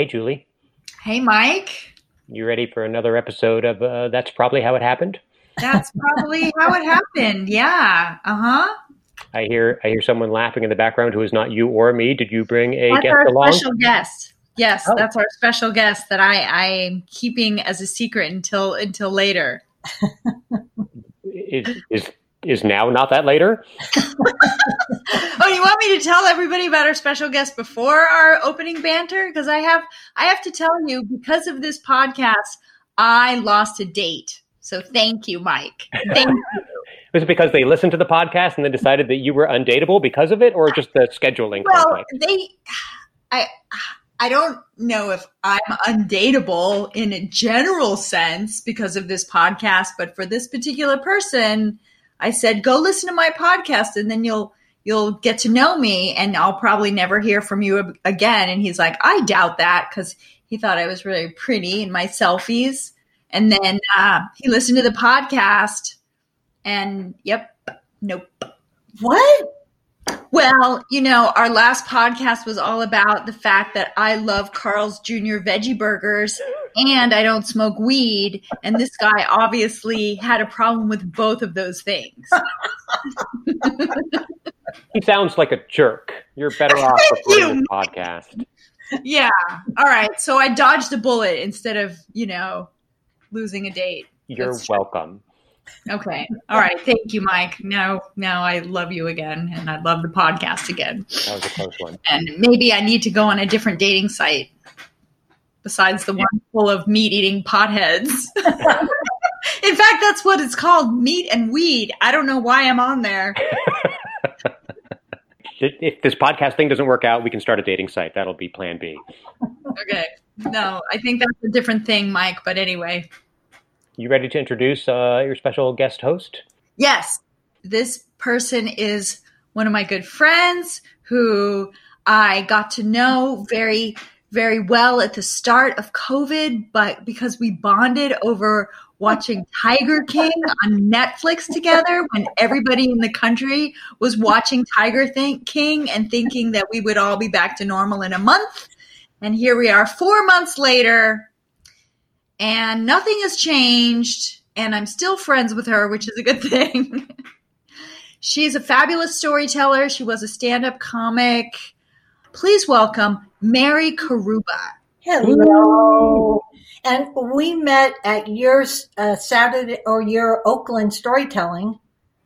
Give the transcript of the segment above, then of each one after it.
Hey, Julie. Hey, Mike. You ready for another episode of uh, That's Probably How It Happened? That's probably how it happened. Yeah. Uh huh. I hear I hear someone laughing in the background who is not you or me. Did you bring a That's guest our along? special guest. Yes, Oh. that's our special guest that I I am keeping as a secret until until later. Is, is is now not that later? Oh, you want me to tell everybody about our special guest before our opening banter? Because I have I have to tell you because of this podcast, I lost a date. So thank you, Mike. Thank you. Was it because they listened to the podcast and then decided that you were undateable because of it, or just the scheduling well, conflict? they I I don't know if I'm undateable in a general sense because of this podcast, but for this particular person, I said go listen to my podcast and then you'll you'll get to know me and I'll probably never hear from you again. And he's like I doubt that cuz he thought I was really pretty in my selfies. And then uh, he listened to the podcast and yep nope. What? Well, you know, our last podcast was all about the fact that I love Carl's Jr. veggie burgers and I don't smoke weed. And this guy obviously had a problem with both of those things. He sounds like a jerk. You're better off recording this podcast. yeah. All right. So I dodged a bullet instead of, you know, losing a date. You're That's true. Okay. All right. Thank you, Mike. Now, now I love you again and I love the podcast again. That was a close one. and maybe I need to go on a different dating site besides the one full of meat eating potheads. In fact, that's what it's called meat and weed. I don't know why I'm on there. If this podcast thing doesn't work out, we can start a dating site. That'll be Plan B. Okay. No, I think that's a different thing, Mike. But anyway, You ready to introduce uh, your special guest host? yes, this person is one of my good friends who I got to know very, very well at the start of COVID, but because we bonded over watching Tiger King on Netflix together when everybody in the country was watching Tiger King and thinking that we would all be back to normal in a month. And here we are four months later, and nothing has changed, and I'm still friends with her, which is a good thing. She's a fabulous storyteller. She was a stand up comic. Please welcome Mary Karuba. Hello. And we met at your uh, Saturday or your Oakland storytelling.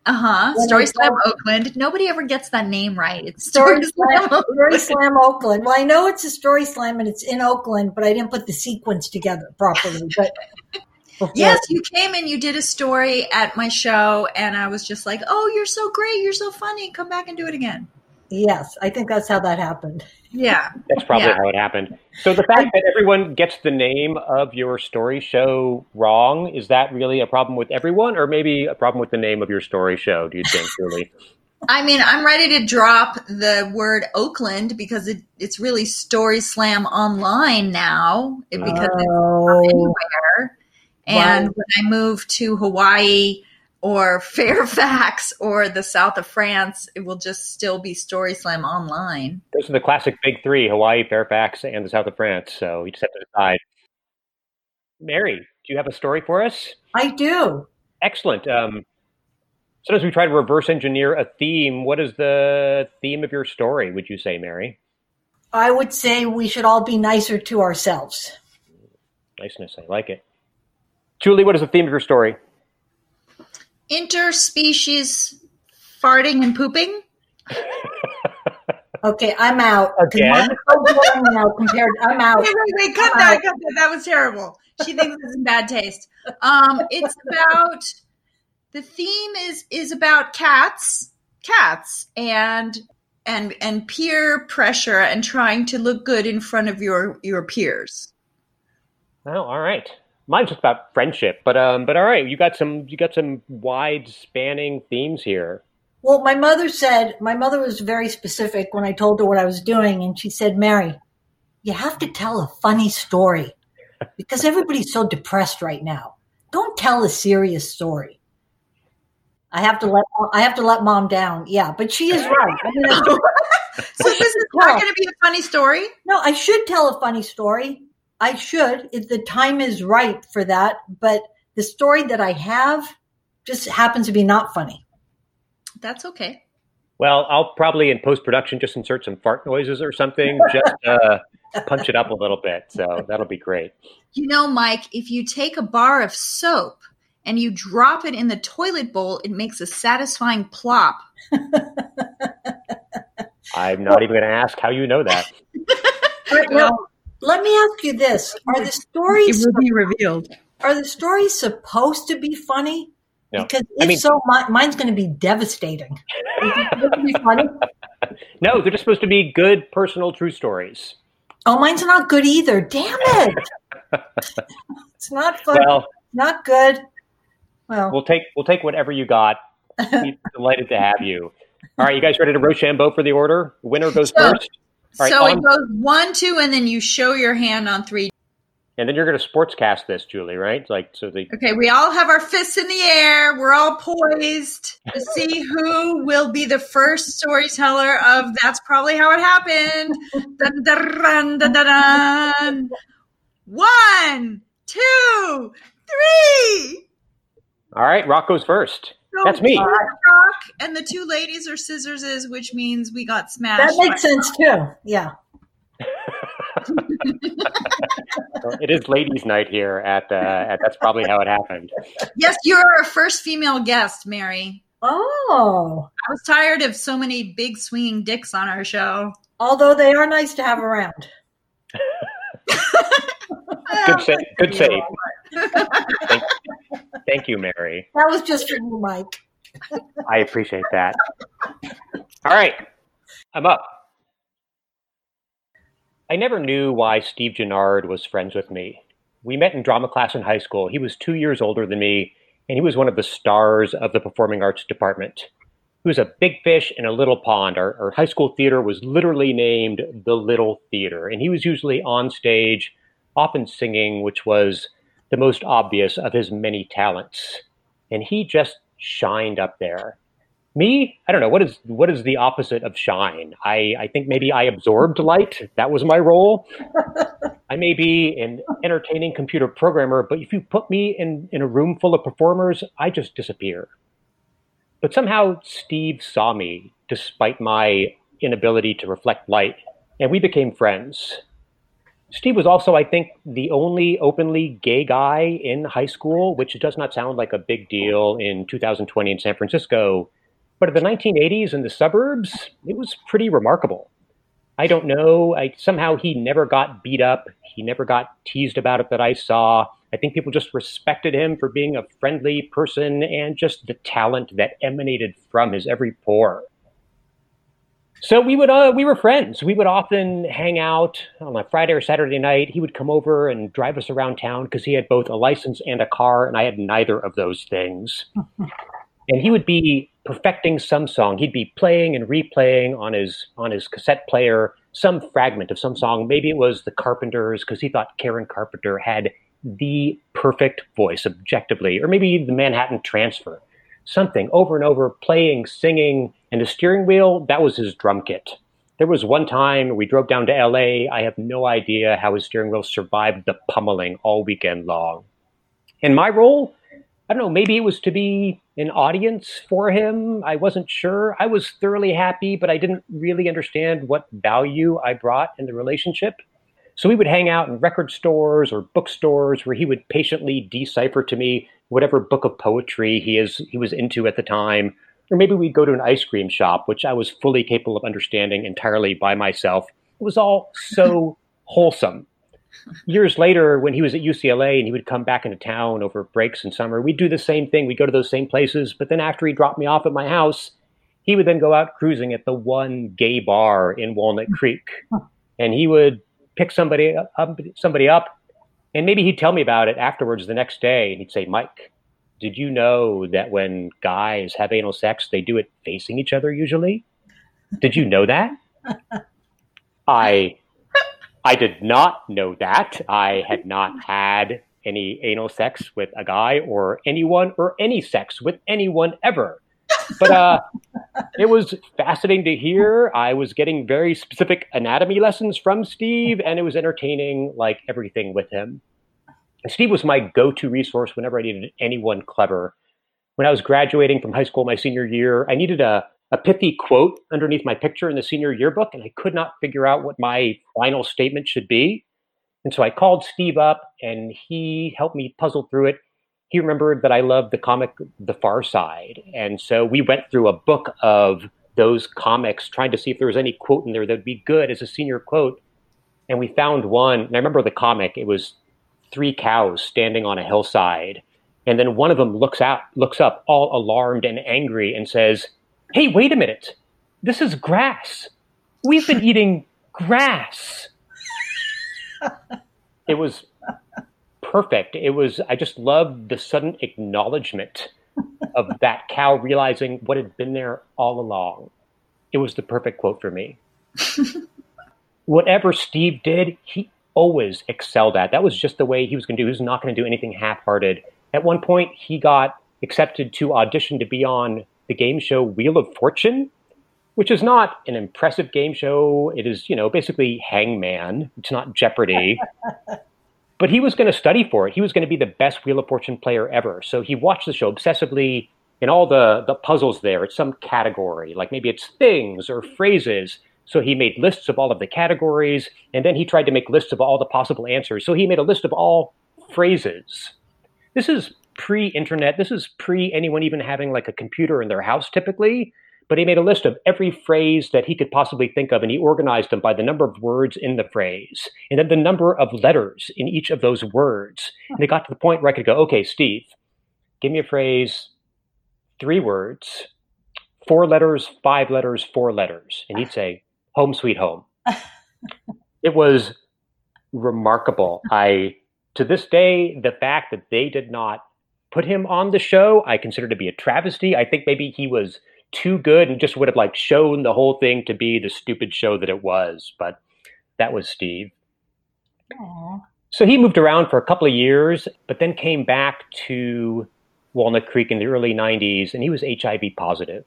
Uh huh. Story Slam Oakland. Nobody ever gets that name right. It's Story Story Slam Slam, Story Oakland. Slam Oakland. Well, I know it's a Story Slam and it's in Oakland, but I didn't put the sequence together properly. But Yes, you came and you did a story at my show, and I was just like, "Oh, you're so great! You're so funny! Come back and do it again." Yes, I think that's how that happened. Yeah. That's probably Yeah. how it happened. So the fact that everyone gets the name of your story show wrong, is that really a problem with everyone or maybe a problem with the name of your story show, do you think, Julie? I mean, I'm ready to drop the word Oakland because it, it's really Story Slam online now it- because it's Oh, anywhere. And Right. when I moved to Hawaii or Fairfax or the south of France, it will just still be Story Slam online. Those are the classic big three Hawaii, Fairfax, and the south of France. So you just have to decide. Mary, do you have a story for us? I do. Excellent. Um, sometimes we try to reverse engineer a theme. What is the theme of your story, would you say, Mary? I would say we should all be nicer to ourselves. Niceness. I like it. Julie, what is the theme of your story? Interspecies farting and pooping. Okay, I'm out. 'Cause Again? mine's so boring now compared. I'm out. Wait, wait, wait, cut that, cut that. That was terrible. She thinks it's in bad taste. Um, it's about the theme is is about cats, cats, and and and peer pressure and trying to look good in front of your your peers. Oh, all right. Mine's just about friendship, but um, but all right. You got some you got some wide spanning themes here. Well, my mother said, my mother was very specific when I told her what I was doing. And she said, Mary, you have to tell a funny story because everybody's so depressed right now. Don't tell a serious story. I have to let I have to let mom down. Yeah, but she is right. I mean, so this is not going to be a funny story. No, I should tell a funny story. I should if the time is right for that. But the story that I have just happens to be not funny. That's okay. Well, I'll probably in post production just insert some fart noises or something, just uh, punch it up a little bit. So that'll be great. You know, Mike, if you take a bar of soap and you drop it in the toilet bowl, it makes a satisfying plop. I'm not even going to ask how you know that. well, let me ask you this: Are the stories it will be revealed? Are the stories supposed to be funny? No. Because if I mean, so, my, mine's going to be devastating. be funny? No, they're just supposed to be good, personal, true stories. Oh, mine's not good either. Damn it! it's not fun. Well, not good. Well, we'll take we'll take whatever you got. delighted to have you. All right, you guys ready to Rochambeau for the order? Winner goes so, first. Right, so it goes one, two, and then you show your hand on three. And then you're going to sportscast this, Julie, right? Like so. The okay, we all have our fists in the air. We're all poised to see who will be the first storyteller of "That's Probably How It Happened." dun, dun, dun, dun. One, two, three. All right, Rock goes first. So That's me. Rock and the two ladies are scissors, which means we got smashed. That makes sense too. Yeah. it is ladies' night here at, uh, at that's probably how it happened. Yes, you're our first female guest, Mary. Oh, I was tired of so many big swinging dicks on our show. Although they are nice to have around. good save. Good save. Thank, you, Mary. That was just for you, Mike. I appreciate that. All right, I'm up. I never knew why Steve Gennard was friends with me. We met in drama class in high school. He was two years older than me, and he was one of the stars of the performing arts department. He was a big fish in a little pond. Our, our high school theater was literally named the Little Theater, and he was usually on stage, often singing, which was the most obvious of his many talents. And he just shined up there. Me, I don't know what is what is the opposite of shine. I I think maybe I absorbed light. That was my role. I may be an entertaining computer programmer, but if you put me in in a room full of performers, I just disappear. But somehow Steve saw me despite my inability to reflect light, and we became friends. Steve was also, I think, the only openly gay guy in high school, which does not sound like a big deal in 2020 in San Francisco. But in the 1980s in the suburbs, it was pretty remarkable. I don't know. I, somehow he never got beat up. He never got teased about it that I saw. I think people just respected him for being a friendly person and just the talent that emanated from his every pore. So we would uh, we were friends. We would often hang out on a Friday or Saturday night. He would come over and drive us around town because he had both a license and a car, and I had neither of those things. and he would be perfecting some song. He'd be playing and replaying on his on his cassette player some fragment of some song. Maybe it was the Carpenters because he thought Karen Carpenter had the perfect voice objectively, or maybe the Manhattan Transfer something over and over, playing, singing, and a steering wheel, that was his drum kit. There was one time we drove down to LA. I have no idea how his steering wheel survived the pummeling all weekend long. In my role, I don't know, maybe it was to be an audience for him. I wasn't sure. I was thoroughly happy, but I didn't really understand what value I brought in the relationship. So we would hang out in record stores or bookstores where he would patiently decipher to me whatever book of poetry he is he was into at the time. Or maybe we'd go to an ice cream shop, which I was fully capable of understanding entirely by myself. It was all so wholesome. Years later, when he was at UCLA and he would come back into town over breaks in summer, we'd do the same thing. We'd go to those same places. But then after he dropped me off at my house, he would then go out cruising at the one gay bar in Walnut Creek. And he would pick somebody up, somebody up, and maybe he'd tell me about it afterwards the next day, and he'd say, "Mike, did you know that when guys have anal sex, they do it facing each other usually? Did you know that?" I I did not know that. I had not had any anal sex with a guy or anyone or any sex with anyone ever. But uh, it was fascinating to hear. I was getting very specific anatomy lessons from Steve, and it was entertaining like everything with him. And Steve was my go to resource whenever I needed anyone clever. When I was graduating from high school my senior year, I needed a, a pithy quote underneath my picture in the senior yearbook, and I could not figure out what my final statement should be. And so I called Steve up, and he helped me puzzle through it he remembered that I loved the comic The Far Side. And so we went through a book of those comics trying to see if there was any quote in there that would be good as a senior quote. And we found one. And I remember the comic, it was three cows standing on a hillside. And then one of them looks out, looks up all alarmed and angry and says, Hey, wait a minute. This is grass. We've been eating grass. it was perfect. It was, I just loved the sudden acknowledgement of that cow realizing what had been there all along. It was the perfect quote for me. Whatever Steve did, he always excelled at. That was just the way he was going to do. He was not going to do anything half hearted. At one point, he got accepted to audition to be on the game show Wheel of Fortune, which is not an impressive game show. It is, you know, basically Hangman. It's not Jeopardy. But he was going to study for it. He was going to be the best Wheel of Fortune player ever. So he watched the show obsessively in all the, the puzzles there. It's some category, like maybe it's things or phrases. So he made lists of all of the categories, and then he tried to make lists of all the possible answers. So he made a list of all phrases. This is pre internet. This is pre anyone even having like a computer in their house typically but he made a list of every phrase that he could possibly think of and he organized them by the number of words in the phrase and then the number of letters in each of those words. And it got to the point where I could go, okay, Steve, give me a phrase, three words, four letters, five letters, four letters. And he'd say, home sweet home. it was remarkable. I, to this day, the fact that they did not put him on the show, I consider to be a travesty. I think maybe he was too good and just would have like shown the whole thing to be the stupid show that it was. But that was Steve. Aww. So he moved around for a couple of years, but then came back to Walnut Creek in the early 90s, and he was HIV positive.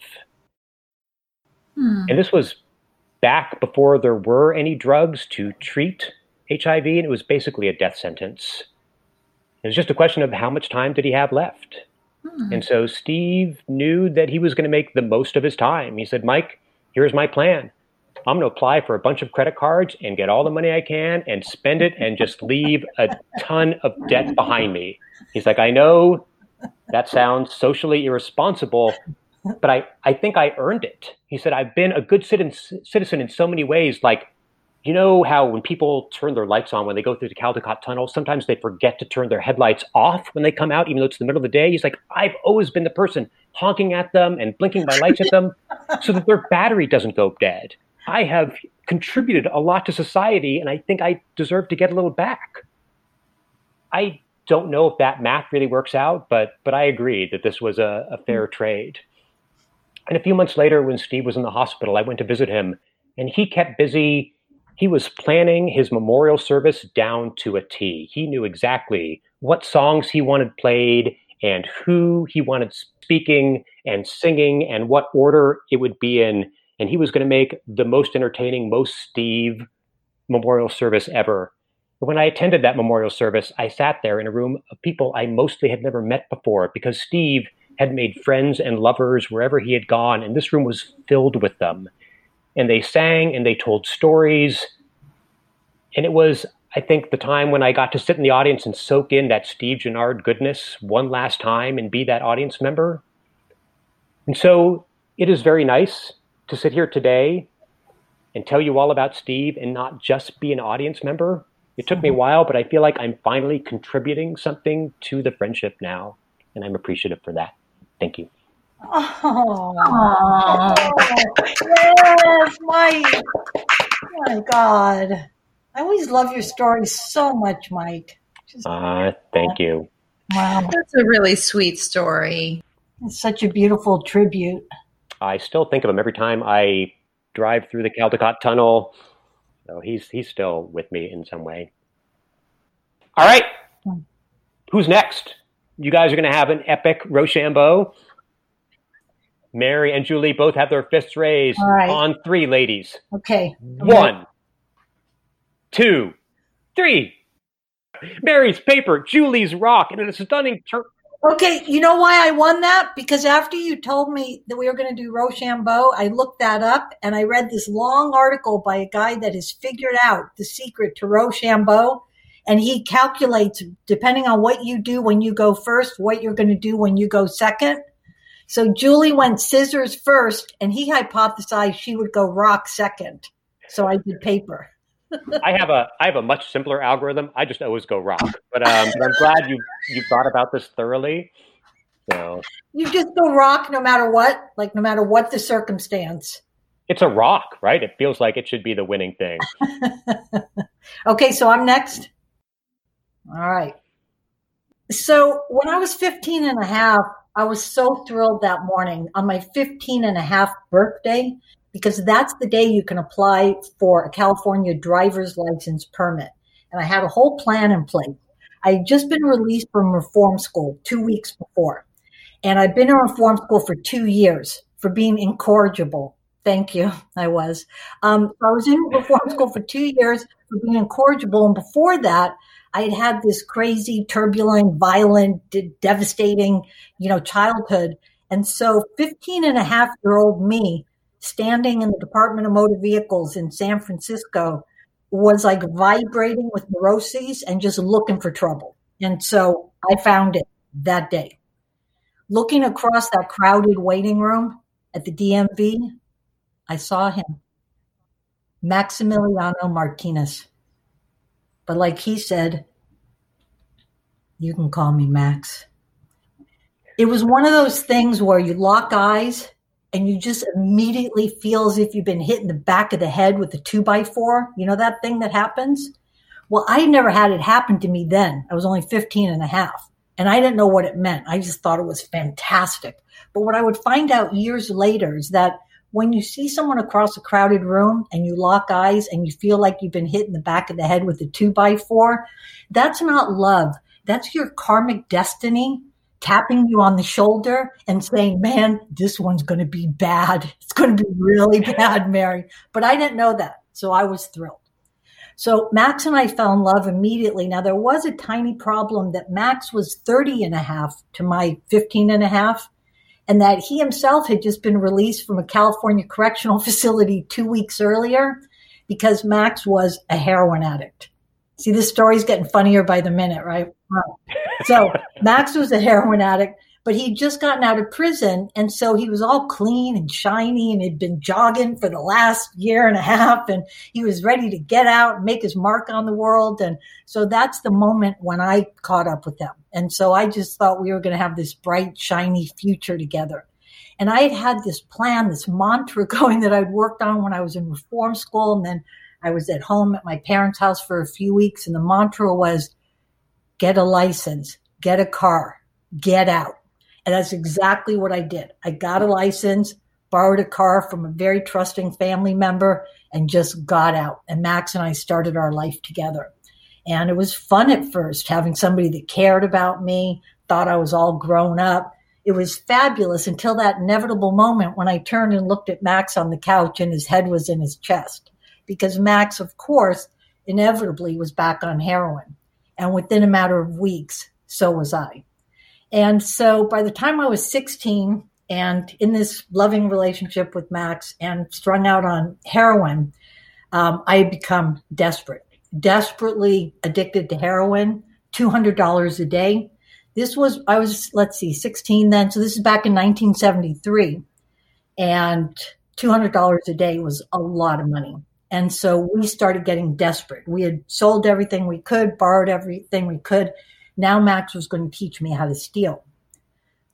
Hmm. And this was back before there were any drugs to treat HIV, and it was basically a death sentence. It was just a question of how much time did he have left. Hmm. And so Steve knew that he was going to make the most of his time. He said, Mike, here's my plan. I'm going to apply for a bunch of credit cards and get all the money I can and spend it and just leave a ton of debt behind me. He's like, I know that sounds socially irresponsible, but I, I think I earned it. He said, I've been a good citizen in so many ways. Like, you know how when people turn their lights on when they go through the Caldecott Tunnel, sometimes they forget to turn their headlights off when they come out, even though it's the middle of the day. He's like, I've always been the person honking at them and blinking my lights at them so that their battery doesn't go dead. I have contributed a lot to society, and I think I deserve to get a little back. I don't know if that math really works out, but but I agree that this was a, a fair mm. trade. And a few months later, when Steve was in the hospital, I went to visit him, and he kept busy he was planning his memorial service down to a T. He knew exactly what songs he wanted played and who he wanted speaking and singing and what order it would be in. And he was going to make the most entertaining, most Steve memorial service ever. But when I attended that memorial service, I sat there in a room of people I mostly had never met before because Steve had made friends and lovers wherever he had gone, and this room was filled with them and they sang and they told stories. And it was, I think, the time when I got to sit in the audience and soak in that Steve Gennard goodness one last time and be that audience member. And so it is very nice to sit here today and tell you all about Steve and not just be an audience member. It took me a while, but I feel like I'm finally contributing something to the friendship now, and I'm appreciative for that. Thank you. Oh, yes, Mike. Oh my God. I always love your stories so much, Mike. uh, thank you. Wow. That's a really sweet story. It's such a beautiful tribute. I still think of him every time I drive through the Caldecott Tunnel. So he's he's still with me in some way. All right. Hmm. Who's next? You guys are going to have an epic Rochambeau Mary and Julie both have their fists raised right. on three, ladies. Okay. One, two, three. Mary's paper, Julie's rock, and a stunning turn. Okay, you know why I won that? Because after you told me that we were going to do Rochambeau, I looked that up and I read this long article by a guy that has figured out the secret to Rochambeau. And he calculates, depending on what you do when you go first, what you're going to do when you go second. So Julie went scissors first, and he hypothesized she would go rock second. So I did paper. I have a I have a much simpler algorithm. I just always go rock. But um, but I'm glad you you thought about this thoroughly. So You just go rock no matter what, like no matter what the circumstance. it's a rock, right? It feels like it should be the winning thing. Okay, so I'm next. All right. So when I was 15 and a half, I was so thrilled that morning on my 15 and a half birthday because that's the day you can apply for a California driver's license permit. And I had a whole plan in place. I had just been released from reform school two weeks before. And I'd been in reform school for two years for being incorrigible. Thank you. I was. Um, I was in reform school for two years for being incorrigible. And before that, I had had this crazy, turbulent, violent, de- devastating, you know, childhood. And so 15 and a half year old me standing in the Department of Motor Vehicles in San Francisco was like vibrating with neuroses and just looking for trouble. And so I found it that day. Looking across that crowded waiting room at the DMV, I saw him, Maximiliano Martinez. But like he said, you can call me Max. It was one of those things where you lock eyes and you just immediately feel as if you've been hit in the back of the head with a two by four. You know that thing that happens? Well, I never had it happen to me then. I was only 15 and a half and I didn't know what it meant. I just thought it was fantastic. But what I would find out years later is that when you see someone across a crowded room and you lock eyes and you feel like you've been hit in the back of the head with a two by four, that's not love. That's your karmic destiny tapping you on the shoulder and saying, man, this one's going to be bad. It's going to be really bad, Mary. But I didn't know that. So I was thrilled. So Max and I fell in love immediately. Now there was a tiny problem that Max was 30 and a half to my 15 and a half and that he himself had just been released from a California correctional facility two weeks earlier because Max was a heroin addict. See, this story's getting funnier by the minute, right? So Max was a heroin addict, but he'd just gotten out of prison. And so he was all clean and shiny and had been jogging for the last year and a half. And he was ready to get out and make his mark on the world. And so that's the moment when I caught up with him. And so I just thought we were going to have this bright, shiny future together. And I had had this plan, this mantra going that I'd worked on when I was in reform school. And then I was at home at my parents' house for a few weeks. And the mantra was get a license, get a car, get out. And that's exactly what I did. I got a license, borrowed a car from a very trusting family member, and just got out. And Max and I started our life together. And it was fun at first having somebody that cared about me, thought I was all grown up. It was fabulous until that inevitable moment when I turned and looked at Max on the couch and his head was in his chest. Because Max, of course, inevitably was back on heroin. And within a matter of weeks, so was I. And so by the time I was 16 and in this loving relationship with Max and strung out on heroin, um, I had become desperate, desperately addicted to heroin, $200 a day. This was, I was, let's see, 16 then. So this is back in 1973. And $200 a day was a lot of money. And so we started getting desperate. We had sold everything we could, borrowed everything we could. Now Max was going to teach me how to steal.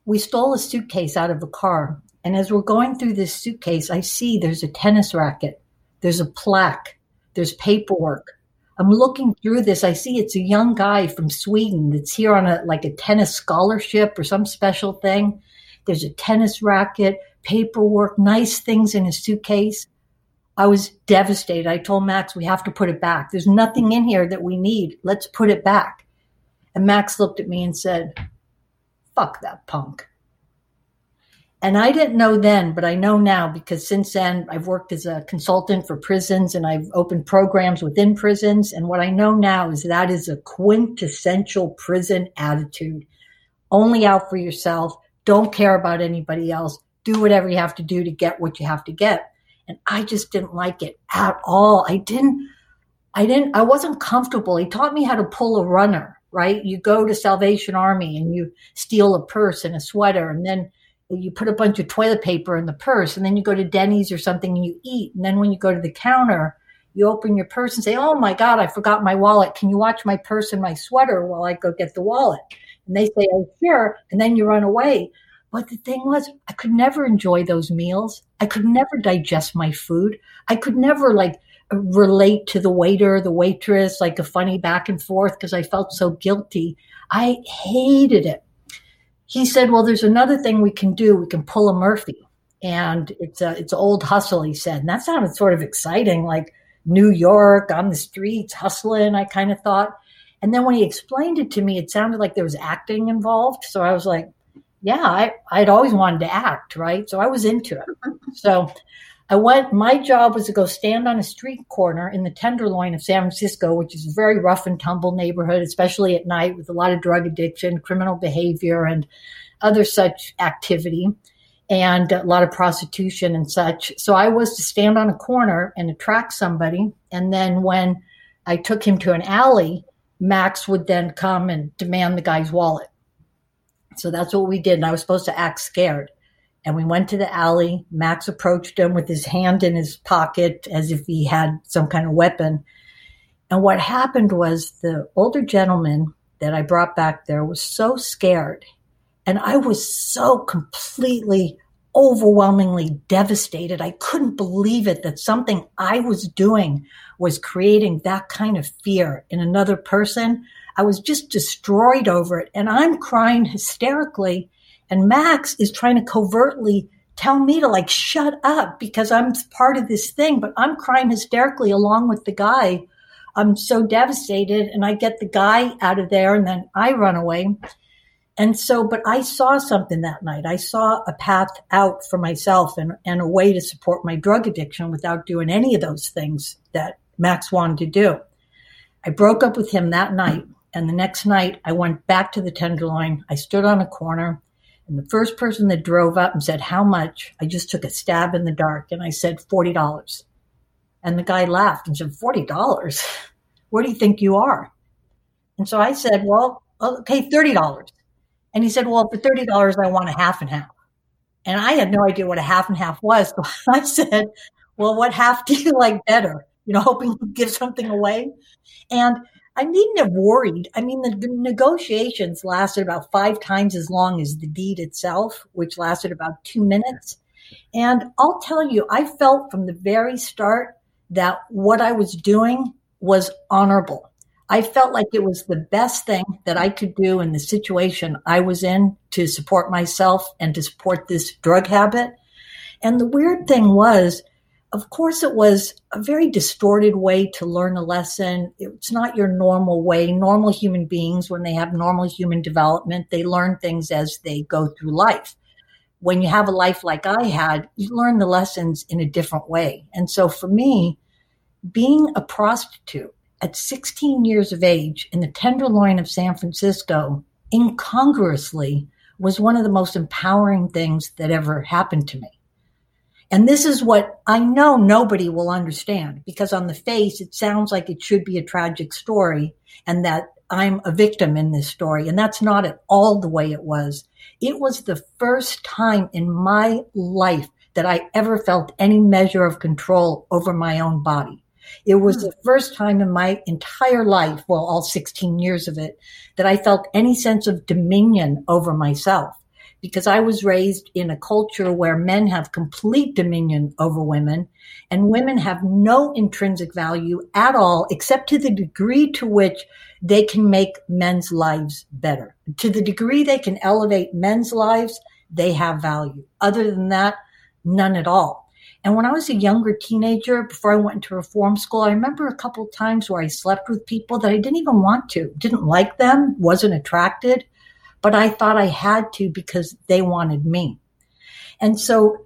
We stole a suitcase out of a car. And as we're going through this suitcase, I see there's a tennis racket, there's a plaque, there's paperwork. I'm looking through this. I see it's a young guy from Sweden that's here on a like a tennis scholarship or some special thing. There's a tennis racket, paperwork, nice things in his suitcase. I was devastated. I told Max, we have to put it back. There's nothing in here that we need. Let's put it back. And Max looked at me and said, fuck that punk. And I didn't know then, but I know now because since then I've worked as a consultant for prisons and I've opened programs within prisons. And what I know now is that is a quintessential prison attitude. Only out for yourself. Don't care about anybody else. Do whatever you have to do to get what you have to get. And I just didn't like it at all. I didn't, I didn't, I wasn't comfortable. He taught me how to pull a runner, right? You go to Salvation Army and you steal a purse and a sweater and then you put a bunch of toilet paper in the purse and then you go to Denny's or something and you eat. And then when you go to the counter, you open your purse and say, Oh my God, I forgot my wallet. Can you watch my purse and my sweater while I go get the wallet? And they say, Oh, sure. And then you run away. But the thing was, I could never enjoy those meals. I could never digest my food. I could never like relate to the waiter, the waitress, like a funny back and forth because I felt so guilty. I hated it he said, "Well, there's another thing we can do. We can pull a Murphy, and it's a it's old hustle." He said, and that sounded sort of exciting, like New York on the streets hustling. I kind of thought, and then when he explained it to me, it sounded like there was acting involved. So I was like, "Yeah, I I'd always wanted to act, right?" So I was into it. so I went, my job was to go stand on a street corner in the Tenderloin of San Francisco, which is a very rough and tumble neighborhood, especially at night with a lot of drug addiction, criminal behavior, and other such activity, and a lot of prostitution and such. So I was to stand on a corner and attract somebody. And then when I took him to an alley, Max would then come and demand the guy's wallet. So that's what we did. And I was supposed to act scared and we went to the alley. Max approached him with his hand in his pocket as if he had some kind of weapon. And what happened was the older gentleman that I brought back there was so scared. And I was so completely, overwhelmingly devastated. I couldn't believe it that something I was doing was creating that kind of fear in another person. I was just destroyed over it. And I'm crying hysterically and Max is trying to covertly tell me to like shut up because I'm part of this thing, but I'm crying hysterically along with the guy. I'm so devastated and I get the guy out of there and then I run away. And so, but I saw something that night. I saw a path out for myself and, and a way to support my drug addiction without doing any of those things that Max wanted to do. I broke up with him that night. And the next night I went back to the Tenderloin. I stood on a corner and the first person that drove up and said, How much? I just took a stab in the dark and I said, $40. And the guy laughed and said, $40? Where do you think you are? And so I said, Well, okay, $30. And he said, Well, for $30, I want a half and half. And I had no idea what a half and half was. So I said, Well, what half do you like better? You know, hoping to give something away. And I needn't have worried. I mean, the, negotiations lasted about five times as long as the deed itself, which lasted about two minutes. And I'll tell you, I felt from the very start that what I was doing was honorable. I felt like it was the best thing that I could do in the situation I was in to support myself and to support this drug habit. And the weird thing was, of course, it was a very distorted way to learn a lesson. It's not your normal way. Normal human beings, when they have normal human development, they learn things as they go through life. When you have a life like I had, you learn the lessons in a different way. And so for me, being a prostitute at 16 years of age in the Tenderloin of San Francisco, incongruously, was one of the most empowering things that ever happened to me. And this is what I know nobody will understand because on the face, it sounds like it should be a tragic story and that I'm a victim in this story. And that's not at all the way it was. It was the first time in my life that I ever felt any measure of control over my own body. It was hmm. the first time in my entire life, well, all 16 years of it, that I felt any sense of dominion over myself because I was raised in a culture where men have complete dominion over women and women have no intrinsic value at all, except to the degree to which they can make men's lives better. To the degree they can elevate men's lives, they have value. Other than that, none at all. And when I was a younger teenager, before I went into reform school, I remember a couple times where I slept with people that I didn't even want to, didn't like them, wasn't attracted but I thought I had to because they wanted me. And so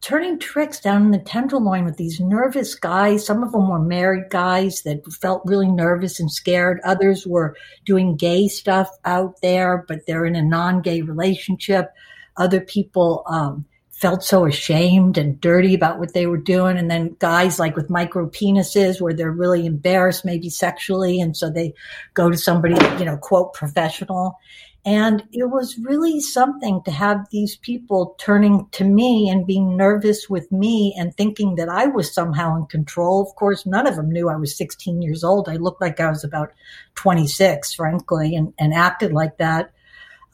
turning tricks down in the tenderloin with these nervous guys. Some of them were married guys that felt really nervous and scared. Others were doing gay stuff out there, but they're in a non-gay relationship. Other people um, felt so ashamed and dirty about what they were doing. And then guys like with micro penises where they're really embarrassed, maybe sexually. And so they go to somebody, you know, quote professional. And it was really something to have these people turning to me and being nervous with me and thinking that I was somehow in control. Of course, none of them knew I was 16 years old. I looked like I was about 26, frankly, and, and acted like that.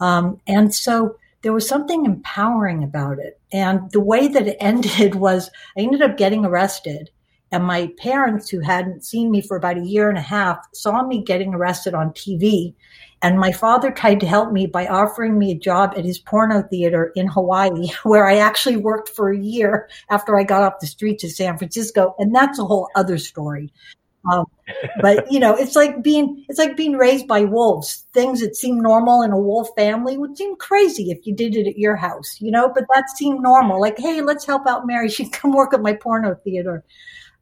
Um, and so there was something empowering about it. And the way that it ended was I ended up getting arrested. And my parents, who hadn't seen me for about a year and a half, saw me getting arrested on TV and my father tried to help me by offering me a job at his porno theater in Hawaii, where I actually worked for a year after I got off the streets of San Francisco. And that's a whole other story. Um, but you know, it's like being it's like being raised by wolves. Things that seem normal in a wolf family would seem crazy if you did it at your house, you know. But that seemed normal. Like, hey, let's help out Mary. She can come work at my porno theater.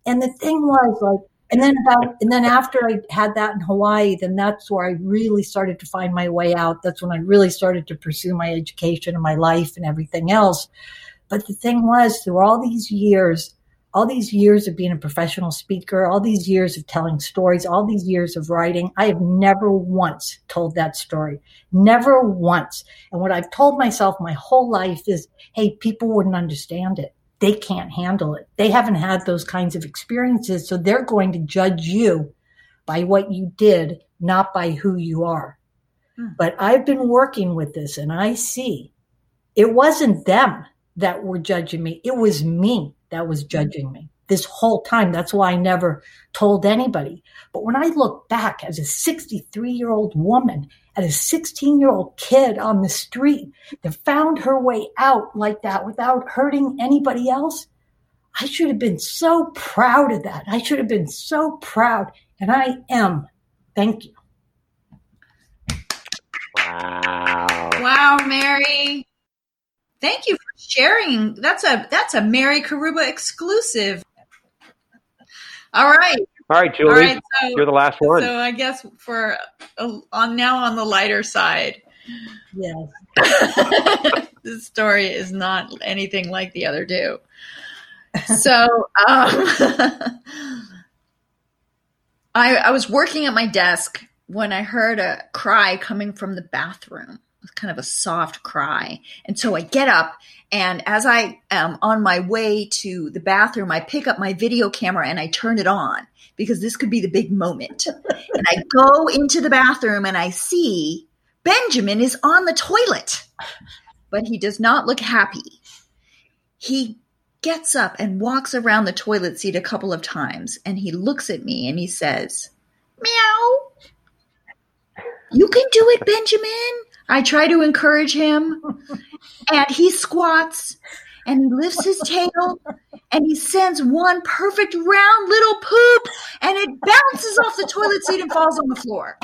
And the thing was, like, and then about and then after I had that in Hawaii, then that's where I really started to find my way out. That's when I really started to pursue my education and my life and everything else. But the thing was, through all these years, all these years of being a professional speaker, all these years of telling stories, all these years of writing, I have never once told that story. Never once. And what I've told myself my whole life is, hey, people wouldn't understand it they can't handle it. They haven't had those kinds of experiences. So they're going to judge you by what you did, not by who you are. Hmm. But I've been working with this and I see it wasn't them that were judging me. It was me that was judging me this whole time. That's why I never told anybody. But when I look back as a 63 year old woman at a 16 year old kid on the street that found her way out like that without hurting anybody else, I should have been so proud of that. I should have been so proud. And I am. Thank you. Wow. Wow, Mary. Thank you for sharing. That's a that's a Mary Karuba exclusive. All right. All right, Julie. All right, so, you're the last one. So I guess for uh, on now on the lighter side. Yes. this story is not anything like the other two. So um, I, I was working at my desk when I heard a cry coming from the bathroom kind of a soft cry. And so I get up and as I am on my way to the bathroom, I pick up my video camera and I turn it on because this could be the big moment. and I go into the bathroom and I see Benjamin is on the toilet, but he does not look happy. He gets up and walks around the toilet seat a couple of times and he looks at me and he says, Meow. You can do it, Benjamin. I try to encourage him, and he squats and he lifts his tail and he sends one perfect round little poop and it bounces off the toilet seat and falls on the floor.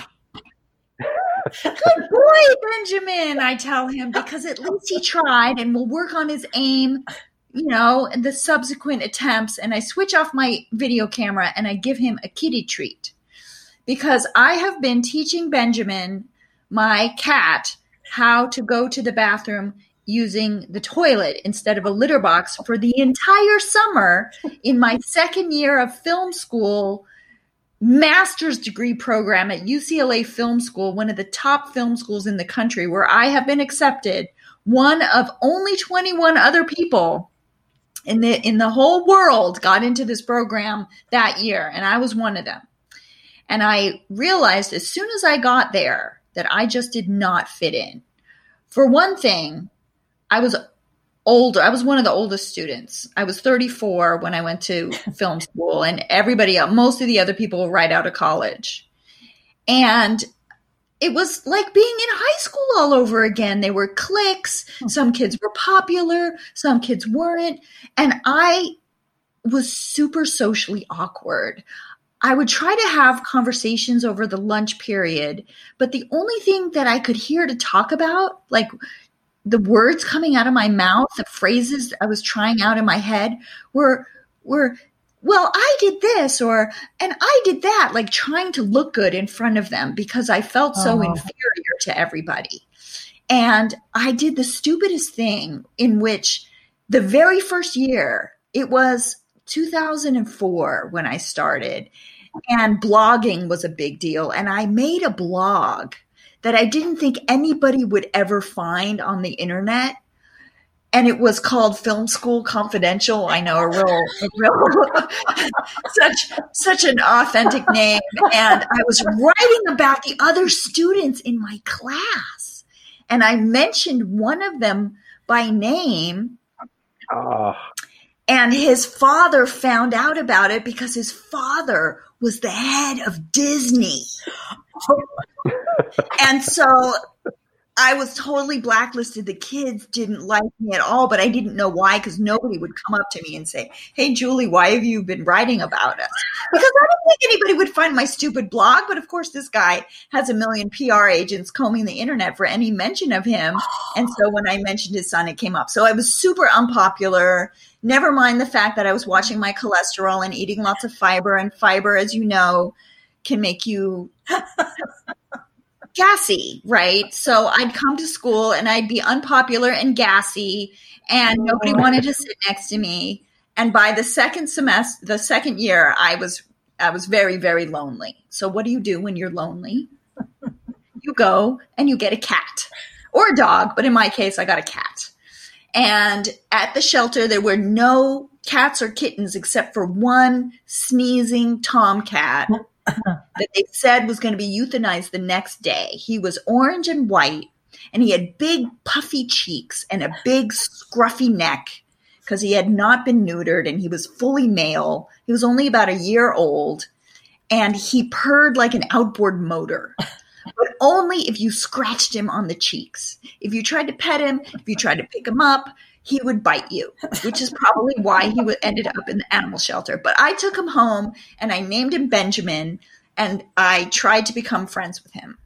Good boy, Benjamin, I tell him, because at least he tried and will work on his aim, you know, and the subsequent attempts. And I switch off my video camera and I give him a kitty treat because I have been teaching Benjamin my cat how to go to the bathroom using the toilet instead of a litter box for the entire summer in my second year of film school master's degree program at UCLA Film School, one of the top film schools in the country, where I have been accepted, one of only 21 other people in the in the whole world got into this program that year, and I was one of them. And I realized as soon as I got there that I just did not fit in. For one thing, I was older. I was one of the oldest students. I was 34 when I went to film school, and everybody, most of the other people were right out of college. And it was like being in high school all over again. They were cliques. Hmm. Some kids were popular, some kids weren't. And I was super socially awkward. I would try to have conversations over the lunch period, but the only thing that I could hear to talk about, like the words coming out of my mouth, the phrases I was trying out in my head were were well, I did this or and I did that, like trying to look good in front of them because I felt so Oh. inferior to everybody. And I did the stupidest thing in which the very first year, it was 2004 when I started, and blogging was a big deal. And I made a blog that I didn't think anybody would ever find on the internet. And it was called Film School Confidential. I know a real, a real such such an authentic name. And I was writing about the other students in my class. And I mentioned one of them by name Oh, and his father found out about it because his father was the head of Disney. and so I was totally blacklisted. The kids didn't like me at all, but I didn't know why because nobody would come up to me and say, Hey, Julie, why have you been writing about us? Because I don't think anybody would find my stupid blog. But of course, this guy has a million PR agents combing the internet for any mention of him. And so when I mentioned his son, it came up. So I was super unpopular. Never mind the fact that I was watching my cholesterol and eating lots of fiber. And fiber, as you know, can make you gassy, right? So I'd come to school and I'd be unpopular and gassy, and nobody oh. wanted to sit next to me. And by the second semester, the second year, I was I was very very lonely. So what do you do when you're lonely? you go and you get a cat or a dog, but in my case, I got a cat. And at the shelter, there were no cats or kittens except for one sneezing tomcat that they said was going to be euthanized the next day. He was orange and white, and he had big puffy cheeks and a big scruffy neck because he had not been neutered and he was fully male. He was only about a year old, and he purred like an outboard motor. But only if you scratched him on the cheeks. If you tried to pet him, if you tried to pick him up, he would bite you, which is probably why he ended up in the animal shelter. But I took him home and I named him Benjamin and I tried to become friends with him.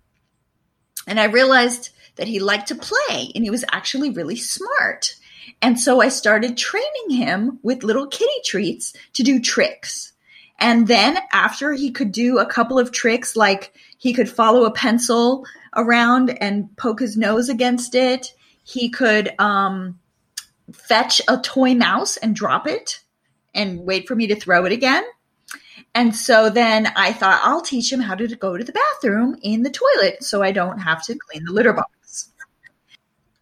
And I realized that he liked to play and he was actually really smart. And so I started training him with little kitty treats to do tricks. And then after he could do a couple of tricks, like he could follow a pencil around and poke his nose against it, he could um, fetch a toy mouse and drop it and wait for me to throw it again. And so then I thought I'll teach him how to go to the bathroom in the toilet so I don't have to clean the litter box.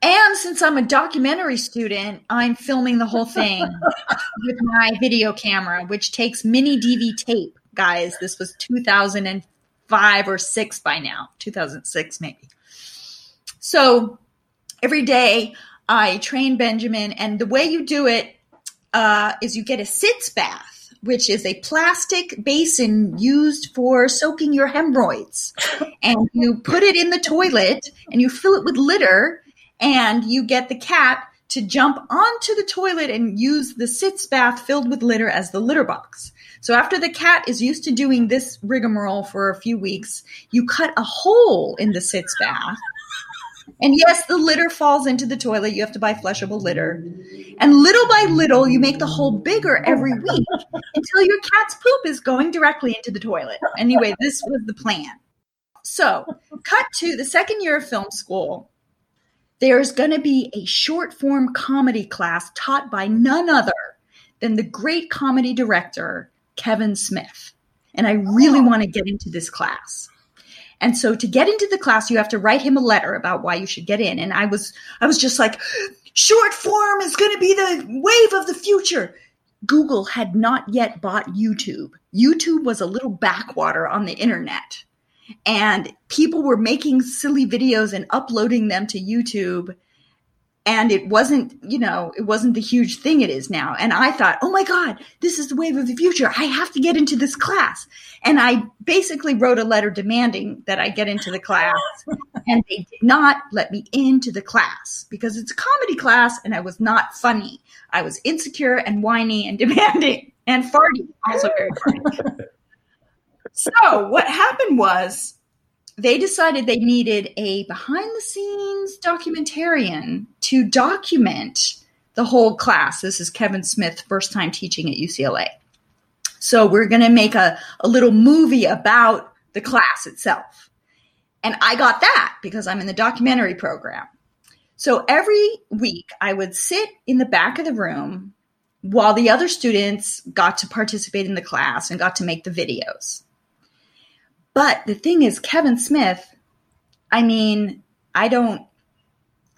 And since I'm a documentary student, I'm filming the whole thing with my video camera, which takes mini DV tape. Guys, this was 2005 or 6 by now, 2006 maybe. So every day I train Benjamin, and the way you do it uh, is you get a sitz bath, which is a plastic basin used for soaking your hemorrhoids. And you put it in the toilet and you fill it with litter, and you get the cat to jump onto the toilet and use the sitz bath filled with litter as the litter box. So after the cat is used to doing this rigmarole for a few weeks, you cut a hole in the sitz bath. And yes, the litter falls into the toilet. You have to buy flushable litter. And little by little, you make the hole bigger every week until your cat's poop is going directly into the toilet. Anyway, this was the plan. So, cut to the second year of film school. There's going to be a short form comedy class taught by none other than the great comedy director, Kevin Smith. And I really oh. want to get into this class. And so to get into the class, you have to write him a letter about why you should get in. And I was, I was just like, short form is going to be the wave of the future. Google had not yet bought YouTube. YouTube was a little backwater on the internet. And people were making silly videos and uploading them to YouTube. And it wasn't, you know, it wasn't the huge thing it is now. And I thought, oh my God, this is the wave of the future. I have to get into this class. And I basically wrote a letter demanding that I get into the class. and they did not let me into the class because it's a comedy class and I was not funny. I was insecure and whiny and demanding and farty, also very farty. so what happened was they decided they needed a behind the scenes documentarian to document the whole class. This is Kevin Smith, first time teaching at UCLA. So we're going to make a, a little movie about the class itself. And I got that because I'm in the documentary program. So every week I would sit in the back of the room while the other students got to participate in the class and got to make the videos. But the thing is, Kevin Smith, I mean, I don't,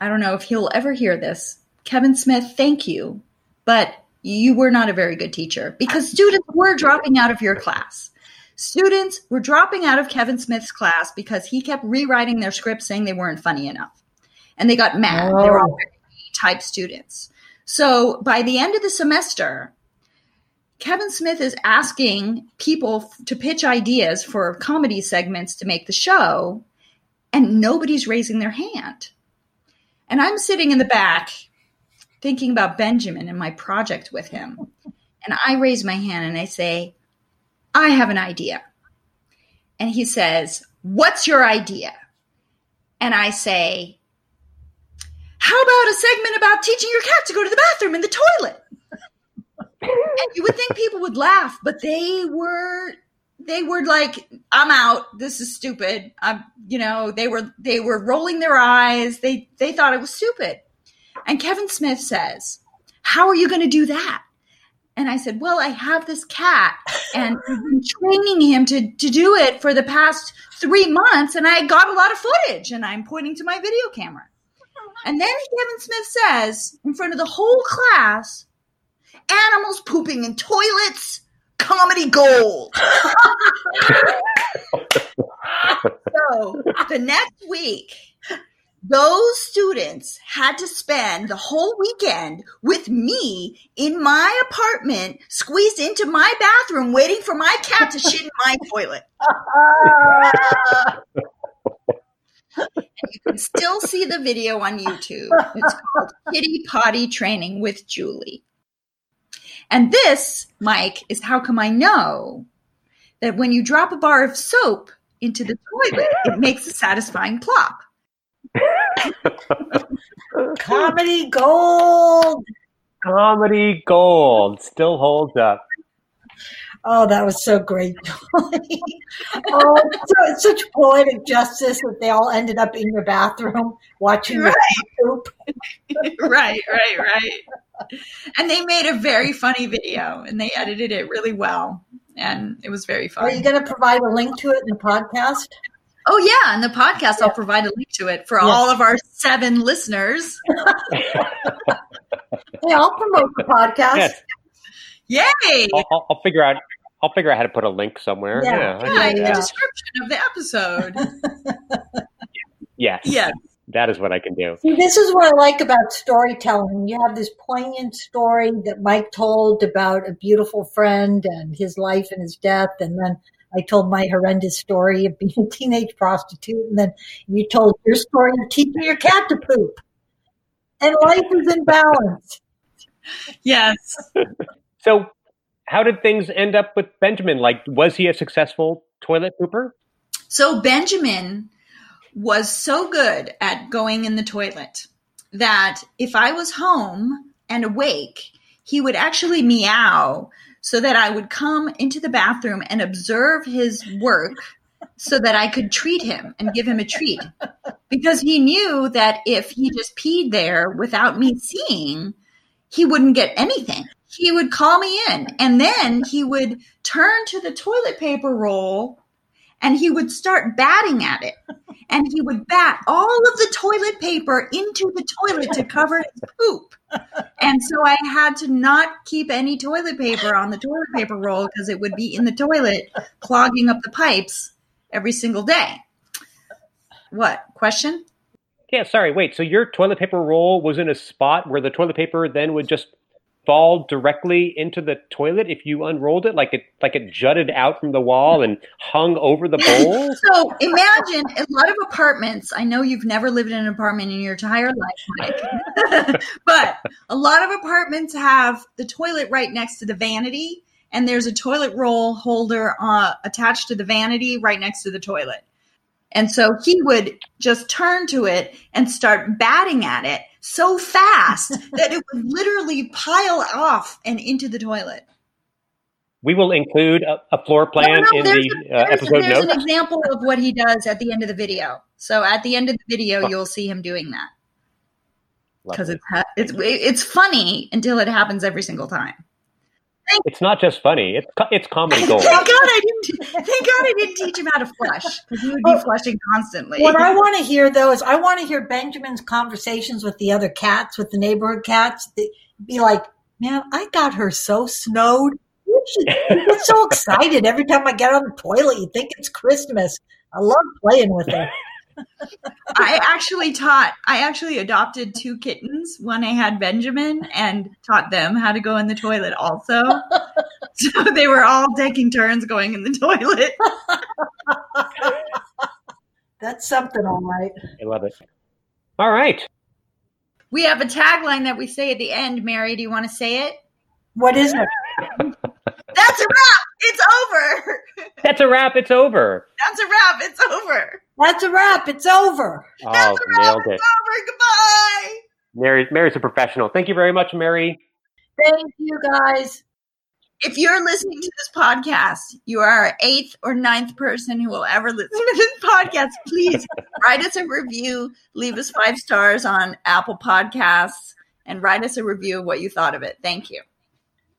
I don't know if he'll ever hear this. Kevin Smith, thank you, but you were not a very good teacher because students were dropping out of your class. Students were dropping out of Kevin Smith's class because he kept rewriting their scripts saying they weren't funny enough. And they got mad. Oh. They were all oh. type students. So by the end of the semester, Kevin Smith is asking people to pitch ideas for comedy segments to make the show, and nobody's raising their hand. And I'm sitting in the back thinking about Benjamin and my project with him. And I raise my hand and I say, I have an idea. And he says, What's your idea? And I say, How about a segment about teaching your cat to go to the bathroom in the toilet? And you would think people would laugh, but they were they were like, "I'm out. This is stupid." I'm, you know, they were they were rolling their eyes. They they thought it was stupid. And Kevin Smith says, "How are you going to do that?" And I said, "Well, I have this cat, and I've been training him to to do it for the past three months, and I got a lot of footage, and I'm pointing to my video camera." Oh, and then Kevin Smith says, in front of the whole class, animals pooping in toilets, comedy gold. so the next week, those students had to spend the whole weekend with me in my apartment, squeezed into my bathroom, waiting for my cat to shit in my toilet. you can still see the video on YouTube. It's called Kitty Potty Training with Julie. And this, Mike, is how come I know that when you drop a bar of soap into the toilet, it makes a satisfying plop. Comedy gold. Comedy gold still holds up. Oh, that was so great, oh, so, it's such poetic justice that they all ended up in your bathroom watching right. poop. right, right, right. And they made a very funny video, and they edited it really well, and it was very fun. Are you going to provide a link to it in the podcast? Oh yeah, in the podcast, yeah. I'll provide a link to it for all of our seven listeners. hey, I'll promote the podcast. Yes. Yay! I'll, I'll, figure out. I'll figure out how to put a link somewhere. Yeah, yeah, yeah, yeah. the description of the episode. yes. Yes. That is what I can do. See, this is what I like about storytelling. You have this poignant story that Mike told about a beautiful friend and his life and his death, and then I told my horrendous story of being a teenage prostitute, and then you told your story of teaching your cat to poop. And life is in balance. Yes. So, how did things end up with Benjamin? Like, was he a successful toilet pooper? So, Benjamin was so good at going in the toilet that if I was home and awake, he would actually meow so that I would come into the bathroom and observe his work so that I could treat him and give him a treat. Because he knew that if he just peed there without me seeing, he wouldn't get anything he would call me in and then he would turn to the toilet paper roll and he would start batting at it. And he would bat all of the toilet paper into the toilet to cover his poop. And so i had to not keep any toilet paper on the toilet paper roll because it would be in the toilet clogging up the pipes every single day. What? Question? Yeah sorry wait so your toilet paper roll was in a spot where the toilet paper then would just fall directly into the toilet if you unrolled it like it like it jutted out from the wall and hung over the bowl? So imagine a lot of apartments i know you've never lived in an apartment in your entire life mike but a lot of apartments have the toilet right next to the vanity and there's a toilet roll holder uh, attached to the vanity right next to the toilet. And so he would just turn to it and start batting at it so fast that it would literally pile off and into the toilet. We will include a, a floor plan No, no, in there's the a- uh, there's, episode there's notes. an example of what he does at the end of the video. So at the end of the video, you'll see him doing that because it's it's it's funny until it happens every single time. It's not just funny; it's co- it's comedy gold. Thank God I didn't. Thank God I didn't teach him how to flush because he would be Oh. flushing constantly. What I want to hear though is I want to hear Benjamin's conversations with the other cats, with the neighborhood cats. Be like, man, I got her so snowed. She she gets so excited every time I get on the toilet. You think it's Christmas. I love playing with her. I actually taught. I actually adopted two kittens when I had Benjamin and taught them how to go in the toilet. Also, so they were all taking turns going in the toilet. That's something, all right. I love it. All right, We have a tagline that we say at the end. Mary, do you want to say it? What is it? That's a wrap. It's over. that's a wrap. It's over. That's a wrap. It's over. That's a wrap. It's over. Oh, That's a wrap. nailed it. It's over. Goodbye. Mary, Mary's a professional. Thank you very much, Mary. Thank you, guys. If you're listening to this podcast, you are our eighth or ninth person who will ever listen to this podcast. Please write us a review, leave us five stars on Apple Podcasts, and write us a review of what you thought of it. Thank you.